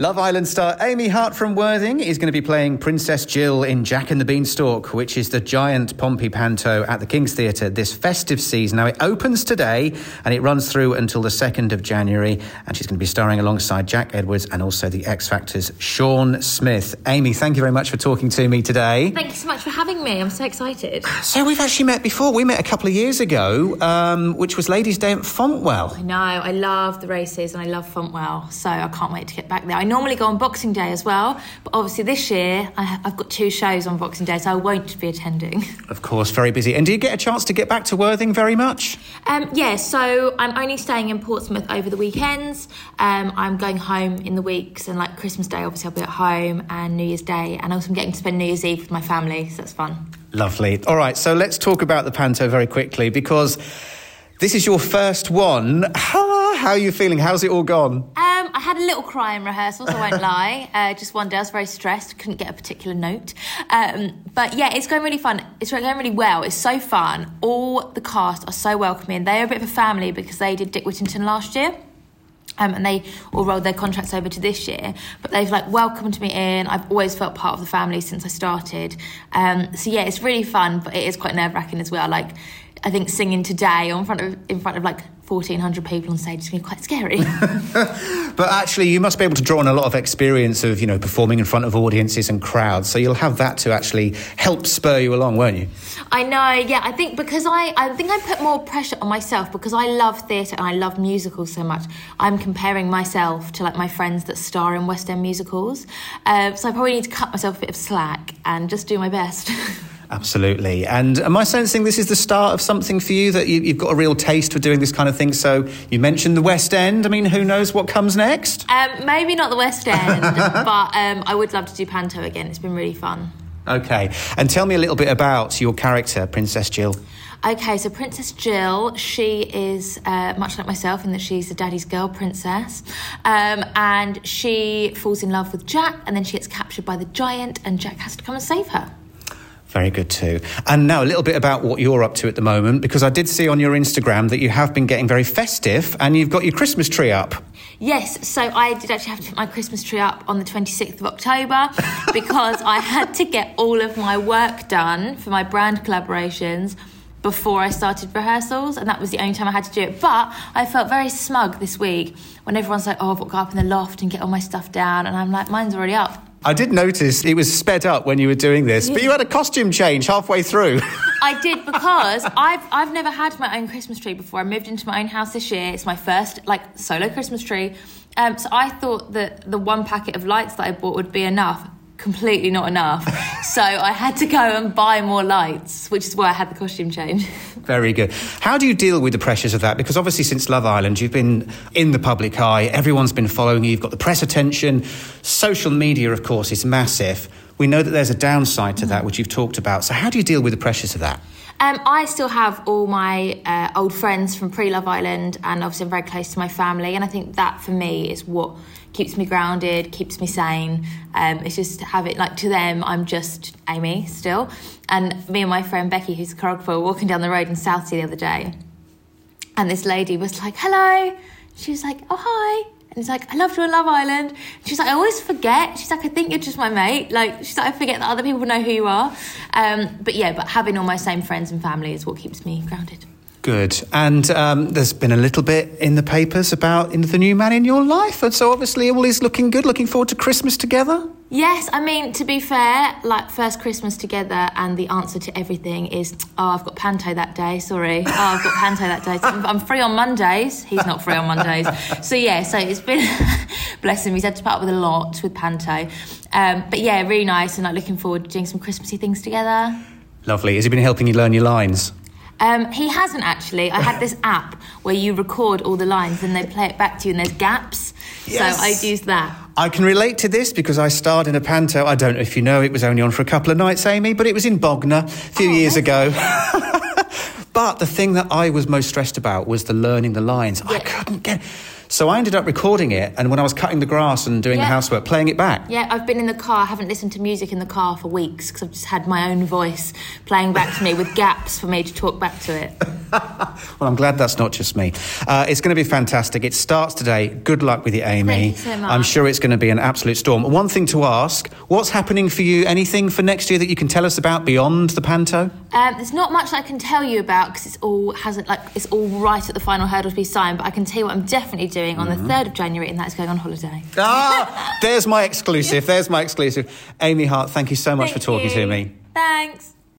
Love Island star Amy Hart from Worthing is going to be playing Princess Jill in Jack and the Beanstalk, which is the giant Pompey Panto at the King's Theatre this festive season. Now, it opens today and it runs through until the 2nd of January, and she's going to be starring alongside Jack Edwards and also the X Factor's Sean Smith. Amy, thank you very much for talking to me today. Thank you so much for having me. I'm so excited. So, we've actually met before. We met a couple of years ago, um, which was Ladies' Day at Fontwell. I know, I love the races and I love Fontwell, so I can't wait to get back there. I normally go on Boxing Day as well, but obviously this year I, have got two shows on Boxing Day, so I won't be attending. Of course, very busy. And do you get a chance to get back to Worthing very much? Um, yeah, so I'm only staying in Portsmouth over the weekends. Um, I'm going home in the weeks, and like Christmas Day, obviously I'll be at home, and New Year's Day, and also I'm getting to spend New Year's Eve with my family, so that's fun. Lovely. All right, so let's talk about the panto very quickly because this is your first one. How, how are you feeling? How's it all gone? Um, had a little cry in rehearsals, I won't lie. Uh, just one day I was very stressed, couldn't get a particular note. Um, but yeah, it's going really fun. It's going really well. It's so fun. All the cast are so welcoming. They are a bit of a family because they did Dick Whittington last year. Um, and they all rolled their contracts over to this year. But they've like welcomed me in. I've always felt part of the family since I started. Um, so yeah, it's really fun, but it is quite nerve wracking as well. Like I think singing today on front of in front of like 1400 people on stage is going to be quite scary. but actually, you must be able to draw on a lot of experience of, you know, performing in front of audiences and crowds. So you'll have that to actually help spur you along, won't you? I know, yeah. I think because I, I think I put more pressure on myself because I love theatre and I love musicals so much. I'm comparing myself to like my friends that star in West End musicals. Uh, so I probably need to cut myself a bit of slack and just do my best. Absolutely. And am I sensing this is the start of something for you that you, have got a real taste for doing this kind of thing? So you mentioned the West End. I mean, who knows what comes next? Um, maybe not the West End, but um, I would love to do Panto again. It's been really fun. Okay. And tell me a little bit about your character, Princess Jill. Okay, so Princess Jill, she is uh, much like myself in that she's a daddy's girl princess. Um, and she falls in love with Jack, and then she gets captured by the giant, and Jack has to come and save her. Very good too. And now a little bit about what you're up to at the moment, because I did see on your Instagram that you have been getting very festive and you've got your Christmas tree up. Yes, so I did actually have to put my Christmas tree up on the 26th of October because I had to get all of my work done for my brand collaborations before I started rehearsals, and that was the only time I had to do it. But I felt very smug this week when everyone's like, "Oh, I've got to go up in the loft and get all my stuff down," and I'm like, "Mine's already up." I did notice it was sped up when you were doing this, yeah. but you had a costume change halfway through. I did because I've I've never had my own Christmas tree before. I moved into my own house this year. It's my first like solo Christmas tree. Um, so I thought that the one packet of lights that I bought would be enough completely not enough. so I had to go and buy more lights, which is why I had the costume change. Very good. How do you deal with the pressures of that? Because obviously, since Love Island, you've been in the public eye, everyone's been following you, you've got the press attention. Social media, of course, is massive. We know that there's a downside to that, which you've talked about. So, how do you deal with the pressures of that? Um, I still have all my uh, old friends from pre Love Island, and obviously I'm very close to my family. And I think that for me is what keeps me grounded, keeps me sane. Um, it's just to have it like to them, I'm just Amy still. And me and my friend Becky, who's a choreographer, were walking down the road in Southsea the other day, and this lady was like, "Hello." She was like, "Oh hi." And he's like, I loved you on Love Island. She's like, I always forget. She's like, I think you're just my mate. Like, she's like, I forget that other people know who you are. Um, but yeah, but having all my same friends and family is what keeps me grounded. Good. And um, there's been a little bit in the papers about the new man in your life. And so obviously all is looking good. Looking forward to Christmas together. Yes, I mean, to be fair, like first Christmas together, and the answer to everything is, oh, I've got Panto that day. Sorry. Oh, I've got Panto that day. So I'm free on Mondays. He's not free on Mondays. So yeah, so it's been, bless him, he's had to put up with a lot with Panto. Um, but yeah, really nice, and like looking forward to doing some Christmassy things together. Lovely. Has he been helping you learn your lines? Um, he hasn't actually. I had this app where you record all the lines and they play it back to you, and there's gaps. Yes. So I'd use that. I can relate to this because I starred in a panto. I don't know if you know, it was only on for a couple of nights, Amy, but it was in Bognor a few oh, years ago. but the thing that I was most stressed about was the learning the lines. Yeah. I couldn't get. So I ended up recording it, and when I was cutting the grass and doing the housework, playing it back. Yeah, I've been in the car. I haven't listened to music in the car for weeks because I've just had my own voice playing back to me with gaps for me to talk back to it. Well, I'm glad that's not just me. Uh, it's going to be fantastic. It starts today. Good luck with it, Amy. Thank you so much. I'm sure it's going to be an absolute storm. One thing to ask what's happening for you? Anything for next year that you can tell us about beyond the panto? Um, there's not much I can tell you about because it's all hasn't like it's all right at the final hurdle to be signed. But I can tell you what I'm definitely doing on Mm-hmm. the third of January, and that's going on holiday. Ah, there's my exclusive. There's my exclusive. Amy Hart, thank you so much for talking you. to me. Thanks.